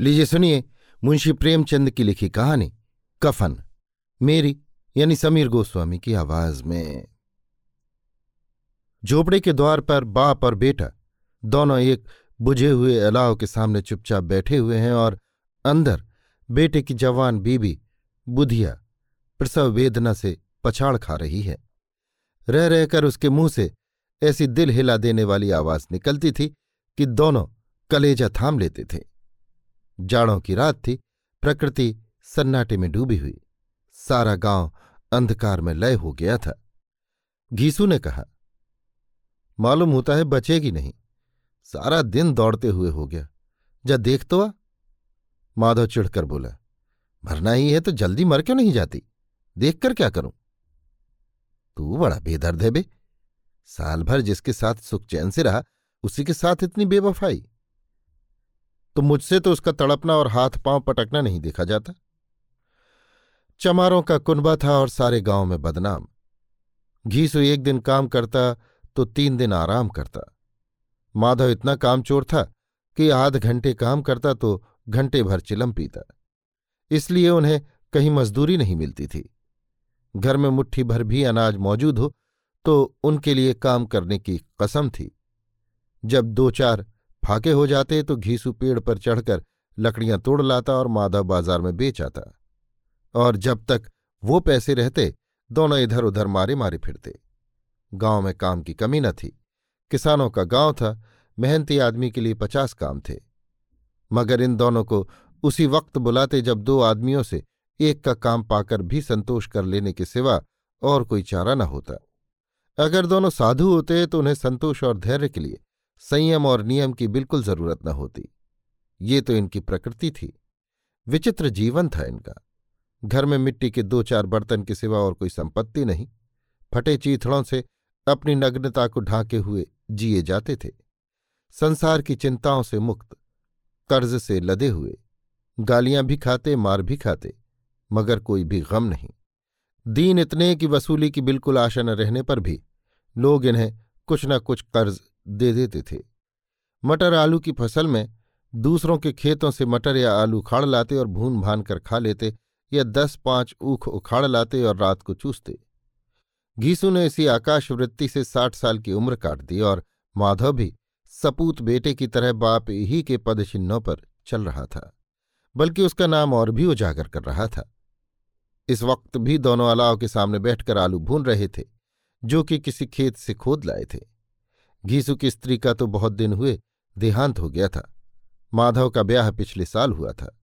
लीजिए सुनिए मुंशी प्रेमचंद की लिखी कहानी, कफन। मेरी, यानी समीर गोस्वामी की आवाज़ में। झोपड़े के द्वार पर बाप और बेटा, दोनों एक बुझे हुए अलाव के सामने चुपचाप बैठे हुए हैं और अंदर बेटे की जवान बीबी, बुधिया, प्रसव वेदना से पछाड़ खा रही है। रह रहकर उसके मुँह से ऐसी दिल हिला देने वाली आवाज़ निकलती थी कि दोनों कलेजा थाम लेते थे। जाड़ों की रात थी, प्रकृति सन्नाटे में डूबी हुई। सारा गाँव अंधकार में लय हो गया था। घीसू ने कहा, मालूम होता है बचेगी नहीं। सारा दिन दौड़ते हुए हो गया। जा देख तो आ। माधव चिढ़कर बोला, मरना ही है तो जल्दी मर क्यों नहीं जाती? देख कर क्या करूँ? तू बड़ा बेदर्द है बे। साल भर जिसके साथ सुख चैन से रहा, उसी के साथ इतनी बेवफाई। तो मुझसे तो उसका तड़पना और हाथ पाँव पटकना नहीं देखा जाता। चमारों का कुनबा था और सारे गाँव में बदनाम। घीसु एक दिन काम करता तो तीन दिन आराम करता। माधव इतना कामचोर था कि आध घंटे काम करता तो घंटे भर चिलम पीता। इसलिए उन्हें कहीं मजदूरी नहीं मिलती थी। घर में मुट्ठी भर भी अनाज मौजूद हो तो उनके लिए काम करने की कसम थी। जब दो चार फाके हो जाते तो घीसू पेड़ पर चढ़कर लकड़ियाँ तोड़ लाता और माधव बाज़ार में बेच आता। और जब तक वो पैसे रहते, दोनों इधर उधर मारे मारे फिरते। गाँव में काम की कमी न थी। किसानों का गाँव था, मेहनती आदमी के लिए पचास काम थे। मगर इन दोनों को उसी वक्त बुलाते जब दो आदमियों से एक का काम पाकर भी संतोष कर लेने के सिवा और कोई चारा न होता। अगर दोनों साधु होते तो उन्हें संतोष और धैर्य के लिए संयम और नियम की बिल्कुल ज़रूरत न होती। ये तो इनकी प्रकृति थी। विचित्र जीवन था इनका। घर में मिट्टी के दो चार बर्तन के सिवा और कोई संपत्ति नहीं। फटे चीथड़ों से अपनी नग्नता को ढांके हुए जिए जाते थे। संसार की चिंताओं से मुक्त, कर्ज से लदे हुए, गालियाँ भी खाते, मार भी खाते, मगर कोई भी गम नहीं। दीन इतने की वसूली की बिल्कुल आशा न रहने पर भी लोग इन्हें कुछ न कुछ कर्ज दे देते थे। मटर आलू की फ़सल में दूसरों के खेतों से मटर या आलू उखाड़ लाते और भून भान कर खा लेते या दस पाँच ऊख उखाड़ लाते और रात को चूसते। घीसू ने इसी आकाशवृत्ति से साठ साल की उम्र काट दी और माधव भी सपूत बेटे की तरह बाप ही के पदचिन्हों पर चल रहा था, बल्कि उसका नाम और भी उजागर कर रहा था। इस वक्त भी दोनों अलाव के सामने बैठकर आलू भून रहे थे, जो कि किसी खेत से खोद लाए थे। घीसू की स्त्री का तो बहुत दिन हुए देहांत हो गया था। माधव का ब्याह पिछले साल हुआ था।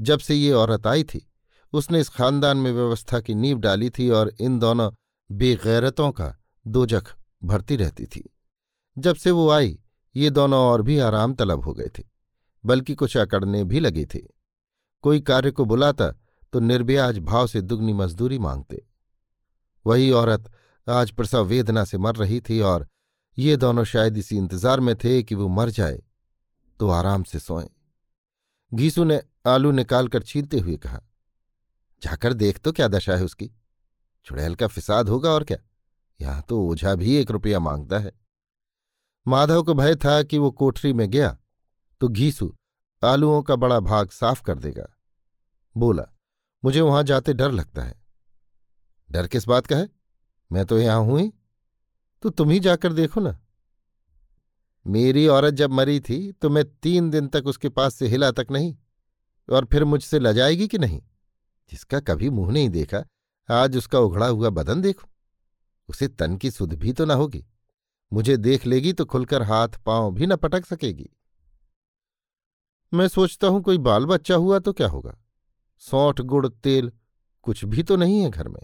जब से ये औरत आई थी, उसने इस खानदान में व्यवस्था की नींव डाली थी और इन दोनों बेगैरतों का दोजख भरती रहती थी। जब से वो आई, ये दोनों और भी आराम तलब हो गए थे, बल्कि कुछ अकड़ने भी लगे थे। कोई कार्य को बुलाता तो निर्ब्याज भाव से दुगनी मजदूरी मांगते। वही औरत आज प्रसव वेदना से मर रही थी और ये दोनों शायद इसी इंतज़ार में थे कि वो मर जाए तो आराम से सोएँ। घीसू ने आलू निकालकर छीलते हुए कहा, जाकर देख तो क्या दशा है उसकी? चुड़ैल का फिसाद होगा और क्या? यहाँ तो ओझा भी एक रुपया माँगता है। माधव को भय था कि वो कोठरी में गया तो घीसू आलुओं का बड़ा भाग साफ़ कर देगा। बोला, मुझे वहाँ जाते डर लगता है। डर किस बात का है? मैं तो यहाँ हूँ ही। तो तुम ही जाकर देखो ना। मेरी औरत जब मरी थी तो मैं तीन दिन तक उसके पास से हिला तक नहीं, और फिर मुझसे लजाएगी कि नहीं? जिसका कभी मुँह नहीं देखा, आज उसका उघड़ा हुआ बदन देखो। उसे तन की सुध भी तो ना होगी। मुझे देख लेगी तो खुलकर हाथ पाँव भी न पटक सकेगी। मैं सोचता हूँ, कोई बाल बच्चा हुआ तो क्या होगा? सौठ, गुड़, तेल, कुछ भी तो नहीं है घर में।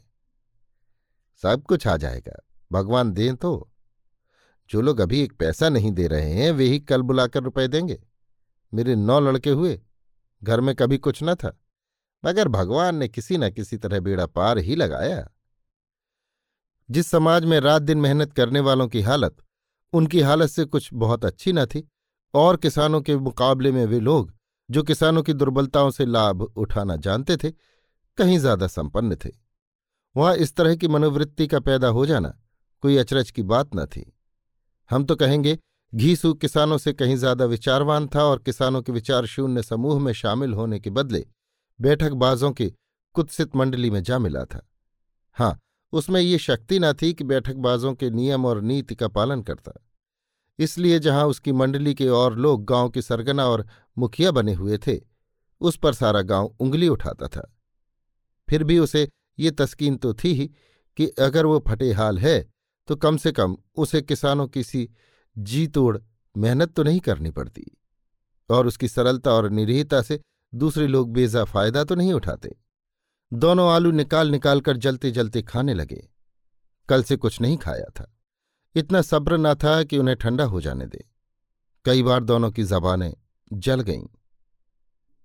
सब कुछ आ जाएगा। भगवान दें तो। जो लोग अभी एक पैसा नहीं दे रहे हैं, वे ही कल बुलाकर रुपए देंगे। मेरे नौ लड़के हुए, घर में कभी कुछ न था, मगर भगवान ने किसी न किसी तरह बेड़ा पार ही लगाया। जिस समाज में रात दिन मेहनत करने वालों की हालत, उनकी हालत से कुछ बहुत अच्छी न थी, और किसानों के मुकाबले में वे लोग, जो किसानों की दुर्बलताओं से लाभ उठाना जानते थे, कहीं ज़्यादा संपन्न थे। वहाँ इस तरह की मनोवृत्ति का पैदा हो जाना कोई अचरज की बात न थी। हम तो कहेंगे घीसू किसानों से कहीं ज़्यादा विचारवान था और किसानों के विचार शून्य समूह में शामिल होने के बदले बैठकबाजों के कुत्सित मंडली में जा मिला था। हाँ उसमें ये शक्ति न थी कि बैठकबाजों के नियम और नीति का पालन करता। इसलिए जहाँ उसकी मंडली के और लोग गाँव के सरगना और मुखिया बने हुए थे, उस पर सारा गाँव उंगली उठाता था। फिर भी उसे ये तस्कीन तो थी ही कि अगर वो फटेहाल है तो कम से कम उसे किसानों की सी जी तोड़ मेहनत तो नहीं करनी पड़ती और उसकी सरलता और निरीहता से दूसरे लोग बेजा फ़ायदा तो नहीं उठाते। दोनों आलू निकाल निकाल कर जलते जलते खाने लगे। कल से कुछ नहीं खाया था। इतना सब्र न था कि उन्हें ठंडा हो जाने दे। कई बार दोनों की जबानें जल गईं।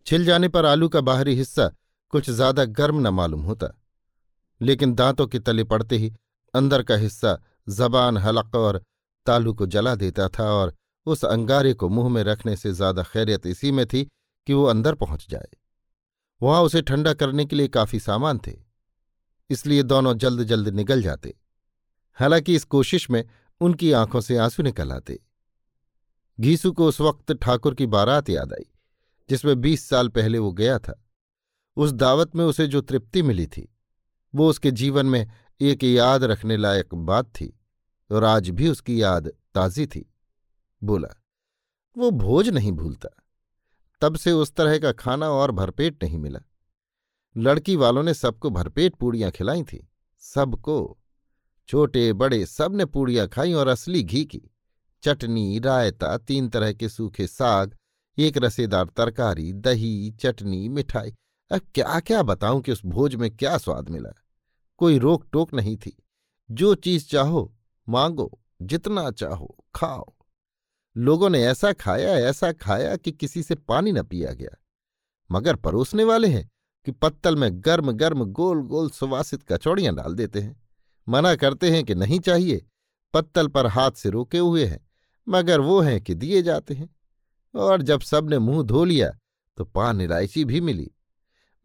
छिल जाने पर आलू का बाहरी हिस्सा कुछ ज़्यादा गर्म न मालूम होता, लेकिन दांतों के तले पड़ते ही अंदर का हिस्सा जबान हलक और तालू को जला देता था और उस अंगारे को मुँह में रखने से ज़्यादा खैरियत इसी में थी कि वो अंदर पहुँच जाए। वहाँ उसे ठंडा करने के लिए काफ़ी सामान थे, इसलिए दोनों जल्द जल्द निकल जाते। हालाँकि इस कोशिश में उनकी आँखों से आँसू निकल आते। घीसू को उस वक्त ठाकुर की बारात याद आई, जिसमें बीस साल पहले वो गया था। उस दावत में उसे जो तृप्ति मिली थी, वो उसके जीवन में एक याद रखने लायक बात थी। और आज भी उसकी याद ताजी थी। बोला, वो भोज नहीं भूलता। तब से उस तरह का खाना और भरपेट नहीं मिला। लड़की वालों ने सबको भरपेट पूड़ियाँ खिलाई थी। सबको। छोटे, बड़े, सबने पूड़ियाँ खाई और असली घी की। चटनी, रायता, तीन तरह के सूखे साग, एक रसेदार तरकारी, दही, चटनी, मिठाई। अब क्या क्या बताऊँ कि उस भोज में क्या स्वाद मिला? कोई रोक टोक नहीं थी। जो चीज़ चाहो मांगो, जितना चाहो, खाओ। लोगों ने ऐसा खाया ऐसा खाया कि किसी से पानी न पिया गया। मगर परोसने वाले हैं कि पत्तल में गर्म गर्म गोल गोल सुवासित कचौड़ियाँ डाल देते हैं। मना करते हैं कि नहीं चाहिए, पत्तल पर हाथ से रोके हुए हैं, मगर वो हैं कि दिए जाते हैं। और जब सबने मुँह धो लिया तो पान इलायची भी मिली।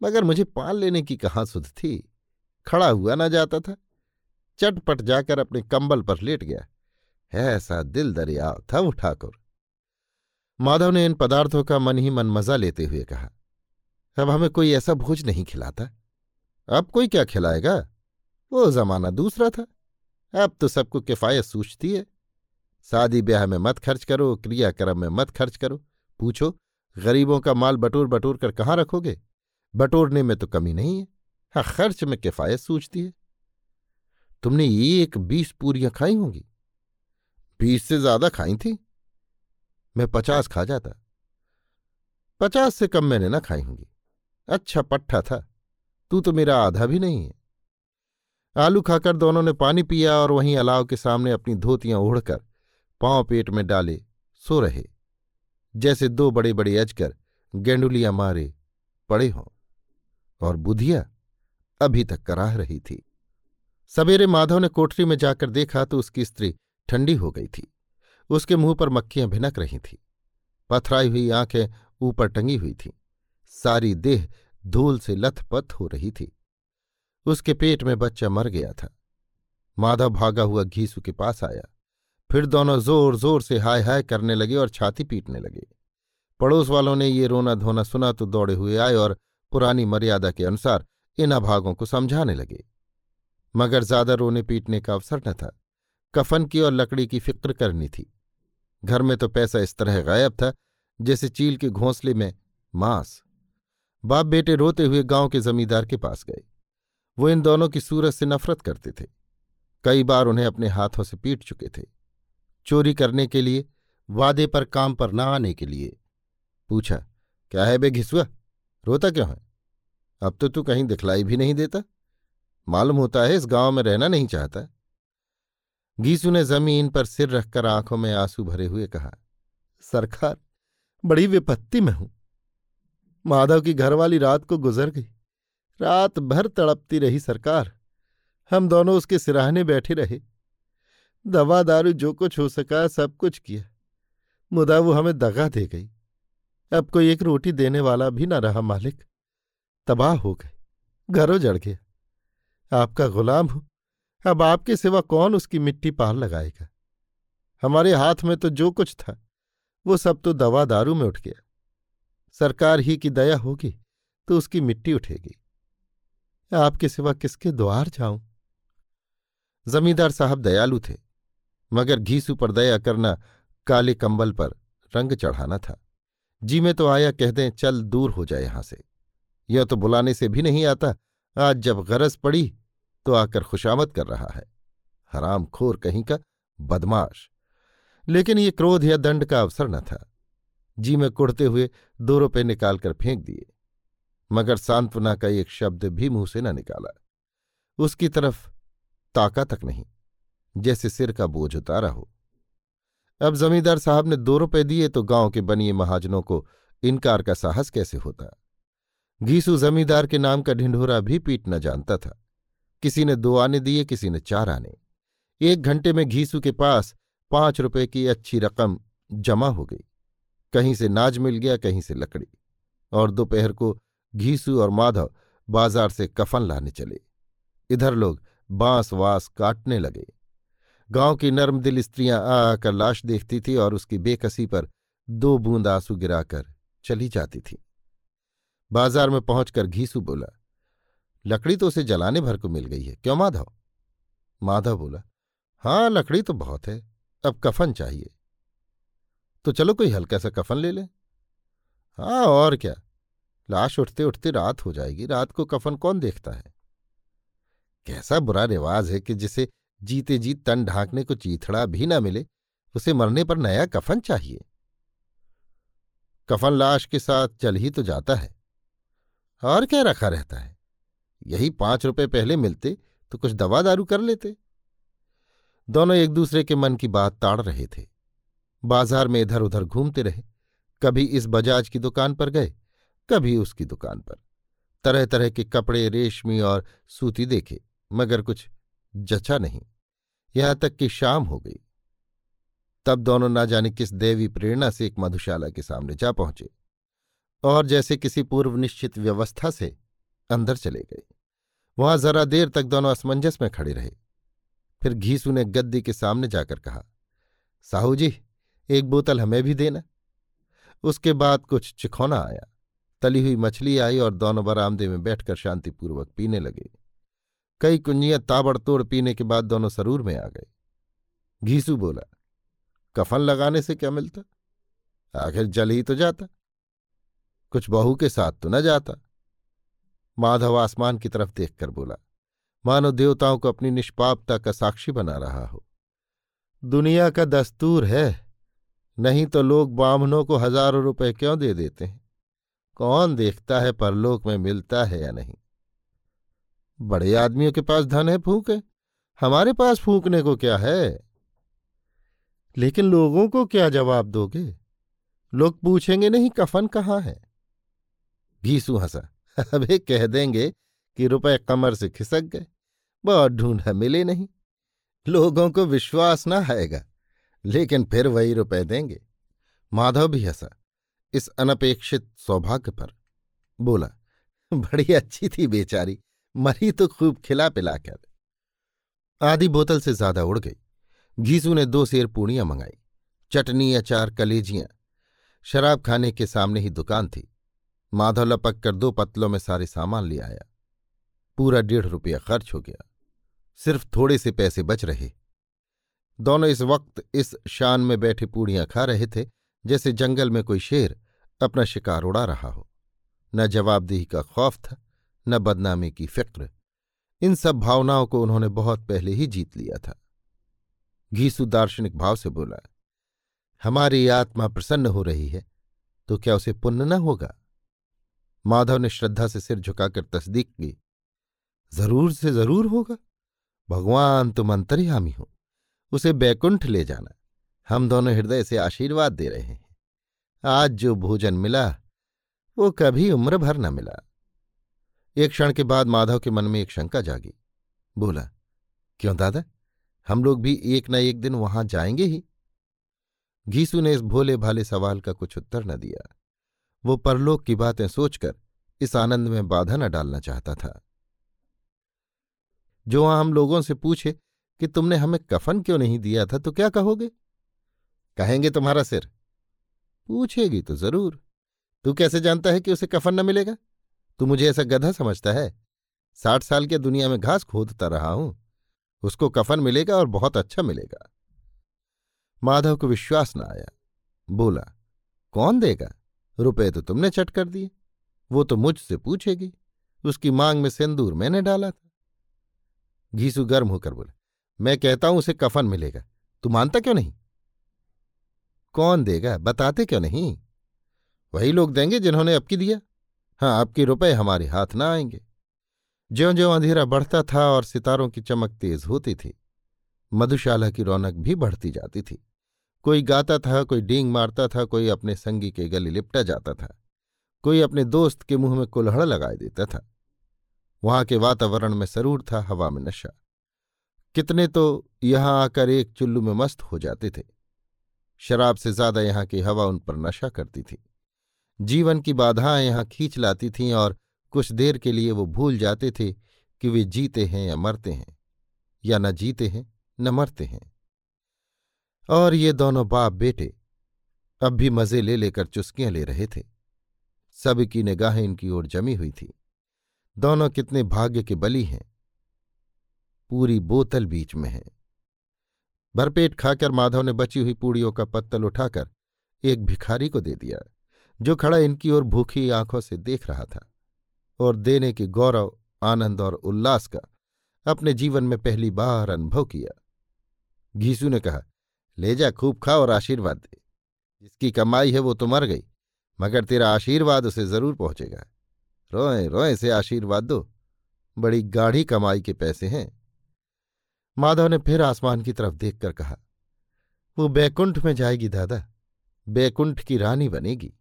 मगर मुझे पान लेने की कहाँ सुध थी? खड़ा हुआ ना जाता था। चटपट जाकर अपने कंबल पर लेट गया। ऐसा दिल दरिया था वो ठाकुर। माधव ने इन पदार्थों का मन ही मन मज़ा लेते हुए कहा, अब हमें कोई ऐसा भोज नहीं खिलाता। अब कोई क्या खिलाएगा? वो जमाना दूसरा था। अब तो सबको किफायत सूझती है। शादी ब्याह में मत खर्च करो, क्रियाक्रम में मत खर्च करो। पूछो, गरीबों का माल बटोर बटोर कर कहाँ रखोगे? बटोरने में तो कमी नहीं है। हाँ खर्च में किफायत सूझती है। तुमने एक बीस पूरियाँ खाई होंगी। बीस से ज़्यादा खाई थी? मैं पचास खा जाता। पचास से कम मैंने ना खाई होंगी। अच्छा पट्टा था। तू तो मेरा आधा भी नहीं है। आलू खाकर दोनों ने पानी पिया और वहीं अलाव के सामने अपनी धोतियाँ ओढ़कर पाँव पेट में डाले, सो रहे। जैसे दो बड़े बड़े अजकर गेंडुलियाँ मारे, पड़े हों। और बुधिया अभी तक कराह रही थी। सवेरे माधव ने कोठरी में जाकर देखा तो उसकी स्त्री ठंडी हो गई थी। उसके मुँह पर मक्खियाँ भिनक रही थीं। पथराई हुई आँखें ऊपर टंगी हुई थीं। सारी देह धूल से लथपथ हो रही थी। उसके पेट में बच्चा मर गया था। माधव भागा हुआ घीसू के पास आया। फिर दोनों ज़ोर ज़ोर से हाय हाय करने लगे और छाती पीटने लगे। पड़ोस वालों ने ये रोना धोना सुना तो दौड़े हुए आए और पुरानी मर्यादा के अनुसार इन अभागों को समझाने लगे। मगर ज़्यादा रोने पीटने का अवसर न था। कफन की और लकड़ी की फ़िक्र करनी थी। घर में तो पैसा इस तरह गायब था, जैसे चील के घोंसले में मांस। बाप बेटे रोते हुए गाँव के जमींदार के पास गए। वो इन दोनों की सूरत से नफरत करते थे। कई बार उन्हें अपने हाथों से पीट चुके थे। चोरी करने के लिए, वादे पर काम पर न आने के लिए। पूछा, क्या है बे घिसुआ? रोता क्यों है? अब तो तू कहीं दिखलाई भी नहीं देता। मालूम होता है इस गाँव में रहना नहीं चाहता। गीसू ने ज़मीन पर सिर रखकर आँखों में आँसू भरे हुए कहा, सरकार, बड़ी विपत्ति में हूँ। माधव की घरवाली रात को गुजर गई। रात भर तड़पती रही सरकार। हम दोनों उसके सिराहने बैठे रहे। दवा दारू जो कुछ हो सका सब कुछ किया। मुदा वो हमें दगा दे गई। अब कोई एक रोटी देने वाला भी न रहा मालिक। तबाह हो गए। घरों जड़ गया। आपका गुलाम हूँ। अब आपके सिवा कौन उसकी मिट्टी पार लगाएगा? हमारे हाथ में तो जो कुछ था, वो सब तो दवा दारू में उठ गया। सरकार ही की दया होगी तो उसकी मिट्टी उठेगी। आपके सिवा किसके द्वार जाऊँ? जमींदार साहब दयालु थे, मगर घीसू पर दया करना काले कंबल पर रंग चढ़ाना था। जी में तो आया कह दें, चल दूर हो जाए यहाँ से। यह तो बुलाने से भी नहीं आता, आज जब गरज पड़ी तो आकर खुशामद कर रहा है। हराम खोर कहीं का बदमाश। लेकिन ये क्रोध या दंड का अवसर न था। जी में कुड़ते हुए दो रुपये निकालकर फेंक दिए। मगर सांत्वना का एक शब्द भी मुँह से न निकाला। उसकी तरफ़ ताका तक नहीं, जैसे सिर का बोझ उतारा हो। अब जमींदार साहब ने दो रुपए दिए तो गाँव के बनिए महाजनों को इनकार का साहस कैसे होता? घीसू जमींदार के नाम का ढिंढोरा भी पीट न जानता था। किसी ने दो आने दिए, किसी ने चार आने। एक घंटे में घीसू के पास पाँच रुपए की अच्छी रकम जमा हो गई। कहीं से नाज मिल गया, कहीं से लकड़ी। और दोपहर को घीसू और माधव बाज़ार से कफन लाने चले। इधर लोग बाँस वास काटने लगे। गाँव की नर्मदिल स्त्रियाँ आ आकर लाश देखती थी और उसकी बेकसी पर दो बूंद आँसू गिराकर चली जाती थी। बाज़ार में पहुंचकर घीसू बोला लकड़ी तो उसे जलाने भर को मिल गई है। क्यों माधव? माधव बोला हाँ लकड़ी तो बहुत है, अब कफन चाहिए। तो चलो कोई हल्का सा कफन ले ले। हाँ और क्या? लाश उठते उठते रात हो जाएगी, रात को कफन कौन देखता है? कैसा बुरा रिवाज है कि जिसे जीते जी तन ढांकने को चीथड़ा भी ना मिले, उसे मरने पर नया कफन चाहिए। कफन लाश के साथ चल ही तो जाता है। और क्या रखा रहता है? यही पाँच रुपए पहले मिलते तो कुछ दवा दारू कर लेते। दोनों एक दूसरे के मन की बात ताड़ रहे थे। बाज़ार में इधर उधर घूमते रहे। कभी इस बजाज की दुकान पर गए, कभी उसकी दुकान पर। तरह तरह के कपड़े, रेशमी और सूती देखे, मगर कुछ जचा नहीं। यहाँ तक कि शाम हो गई। तब दोनों ना जाने किस देवी प्रेरणा से एक मधुशाला के सामने जा पहुँचे और जैसे किसी पूर्व निश्चित व्यवस्था से अंदर चले गए। वहाँ जरा देर तक दोनों असमंजस में खड़े रहे। फिर घीसू ने गद्दी के सामने जाकर कहा साहू जी एक बोतल हमें भी देना। उसके बाद कुछ चिखौना आया। तली हुई मछली आई और दोनों बरामदे में बैठकर शांतिपूर्वक पीने लगे। कई कुंजियाँ ताबड़तोड़ पीने के बाद दोनों सरूर में आ गए घीसू बोला, कफन लगाने से क्या मिलता? आखिर जल ही तो जाता। कुछ बहू के साथ तो न जाता। माधव आसमान की तरफ़ देखकर बोला, मानो देवताओं को अपनी निष्पापता का साक्षी बना रहा हो। दुनिया का दस्तूर है, नहीं तो लोग ब्राह्मणों को हज़ारों रुपए क्यों दे देते हैं? कौन देखता है परलोक में मिलता है या नहीं? बड़े आदमियों के पास धन है, फूके हमारे पास फूकने को क्या है? लेकिन लोगों को क्या जवाब दोगे? लोग पूछेंगे नहीं, कफन कहाँ है? घीसू हंसा अबे कह देंगे कि रुपए कमर से खिसक गए। बहुत ढूंढा मिले नहीं। लोगों को विश्वास ना आएगा, लेकिन फिर वही रुपए देंगे। माधव भी हंसा, इस अनपेक्षित सौभाग्य पर। बोला, बड़ी अच्छी थी बेचारी, मरी तो खूब खिला पिला कर। आधी बोतल से ज़्यादा उड़ गई। घीसू ने दो शेर पूड़ियाँ मंगाई। चटनी, अचार, कलेजियाँ। शराब खाने के सामने ही दुकान थी। माधव लपक कर दो पतलों में सारे सामान ले आया। पूरा डेढ़ रुपया खर्च हो गया। सिर्फ़ थोड़े से पैसे बच रहे। दोनों इस वक्त इस शान में बैठे पूड़ियाँ खा रहे थे, जैसे जंगल में कोई शेर अपना शिकार उड़ा रहा हो। न जवाबदेही का खौफ था, न बदनामी की फ़िक्र। इन सब भावनाओं को उन्होंने बहुत पहले ही जीत लिया था। घीसु दार्शनिक भाव से बोला, हमारी आत्मा प्रसन्न हो रही है तो क्या उसे पुण्य न होगा? माधव ने श्रद्धा से सिर झुकाकर तस्दीक की। ज़रूर से ज़रूर होगा। भगवान, तुम अंतर्यामी हो। उसे बैकुंठ ले जाना। हम दोनों हृदय से आशीर्वाद दे रहे हैं। आज जो भोजन मिला, वो कभी उम्र भर न मिला। एक क्षण के बाद माधव के मन में एक शंका जागी। बोला, क्यों दादा? हम लोग भी एक न एक दिन वहाँ जाएँगे ही? घीसू ने इस भोले भाले सवाल का कुछ उत्तर न दिया। वो परलोक की बातें सोचकर इस आनंद में बाधा न डालना चाहता था। जो हम लोगों से पूछे कि तुमने हमें कफन क्यों नहीं दिया था तो क्या कहोगे? कहेंगे तुम्हारा सिर। पूछेगी तो ज़रूर। तू कैसे जानता है कि उसे कफन न मिलेगा? तू मुझे ऐसा गधा समझता है। साठ साल के दुनिया में घास खोदता रहा हूँ। उसको कफन मिलेगा और बहुत अच्छा मिलेगा। माधव को विश्वास न आया। बोला, कौन देगा? रुपए तो तुमने चट कर दिए। वो तो मुझसे पूछेगी। उसकी मांग में सिंदूर मैंने डाला था। घीसू गर्म होकर बोला, मैं कहता हूँ उसे कफन मिलेगा। तू मानता क्यों नहीं? कौन देगा? बताते क्यों नहीं? वही लोग देंगे जिन्होंने अब की दिया। हाँ आपके रुपए हमारे हाथ ना आएँगे। ज्यो ज्यो अंधेरा बढ़ता था और सितारों की चमक तेज होती थी, मधुशाला की रौनक भी बढ़ती जाती थी। कोई गाता था, कोई डींग मारता था, कोई अपने संगी के गले लिपटा जाता था, कोई अपने दोस्त के मुँह में कुल्हड़ लगाए देता था। वहाँ के वातावरण में सरूर था, हवा में नशा। कितने तो यहाँ आकर एक चुल्लू में मस्त हो जाते थे। शराब से ज़्यादा यहाँ की हवा उन पर नशा करती थी। जीवन की बाधाएँ यहाँ खींच लाती थीं और कुछ देर के लिए वो भूल जाते थे कि वे जीते हैं या मरते हैं, या न जीते हैं, न मरते हैं। और ये दोनों बाप बेटे अब भी मज़े ले लेकर चुस्कियाँ ले रहे थे। सबकी निगाहें इनकी ओर जमी हुई थी। दोनों कितने भाग्य के बली हैं। पूरी बोतल बीच में है। भरपेट खाकर माधव ने बची हुई पूड़ियों का पत्तल उठाकर एक भिखारी को दे दिया, जो खड़ा इनकी ओर भूखी आँखों से देख रहा था और देने के गौरव, आनंद और उल्लास का अपने जीवन में पहली बार अनुभव किया। घीसू ने कहा ले जा, खूब खा और आशीर्वाद दे। जिसकी कमाई है वो तो मर गई, मगर तेरा आशीर्वाद उसे ज़रूर पहुंचेगा। रोए रोए से आशीर्वाद दो। बड़ी गाढ़ी कमाई के पैसे हैं। माधव ने फिर आसमान की तरफ़ देखकर कहा, वो बैकुंठ में जाएगी दादा। बैकुंठ की रानी बनेगी।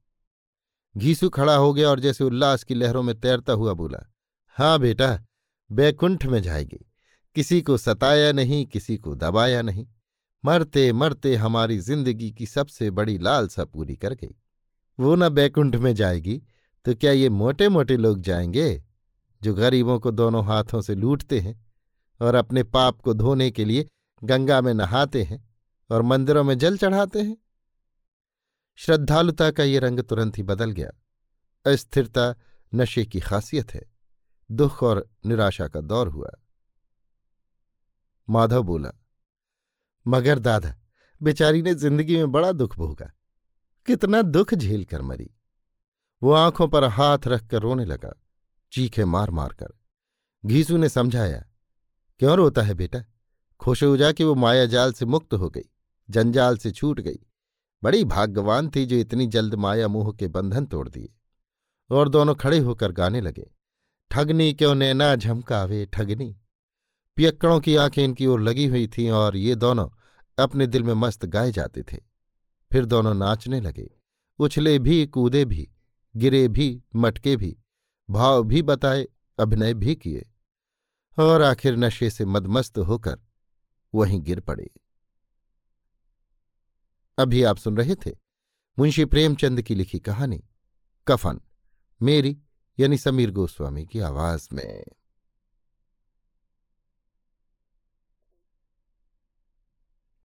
घीसू खड़ा हो गया और जैसे उल्लास की लहरों में तैरता हुआ बोला हाँ बेटा, बैकुंठ में जाएगी। किसी को सताया नहीं, किसी को दबाया नहीं। मरते मरते हमारी ज़िंदगी की सबसे बड़ी लालसा पूरी कर गई। वो न बैकुंठ में जाएगी तो क्या ये मोटे मोटे लोग जाएँगे, जो गरीबों को दोनों हाथों से लूटते हैं और अपने पाप को धोने के लिए गंगा में नहाते हैं और मंदिरों में जल चढ़ाते हैं? श्रद्धालुता का ये रंग तुरंत ही बदल गया। अस्थिरता नशे की खासियत है। दुख और निराशा का दौर हुआ। माधव बोला मगर दादा, बेचारी ने ज़िंदगी में बड़ा दुख भोगा। कितना दुख झेल कर मरी। वो आँखों पर हाथ रखकर रोने लगा, चीखे मार मार कर। घीसू ने समझाया, क्यों रोता है बेटा? खुश हो जा कि वो माया जाल से मुक्त हो गई, जंजाल से छूट गई। बड़ी भाग्यवान थी जो इतनी जल्द माया मुँह के बंधन तोड़ दिए। और दोनों खड़े होकर गाने लगे, ठगनी क्यों नैना झमकावे ठगनी? पियक्कड़ों की आँखें इनकी ओर लगी हुई थीं और ये दोनों अपने दिल में मस्त गाए जाते थे। फिर दोनों नाचने लगे। उछले भी, कूदे भी, गिरे भी, मटके भी, भाव भी बताए, अभिनय भी किए और आखिर नशे से मदमस्त होकर वहीं गिर पड़े। अभी आप सुन रहे थे मुंशी प्रेमचंद की लिखी कहानी, कफन, मेरी यानी समीर गोस्वामी की आवाज़ में।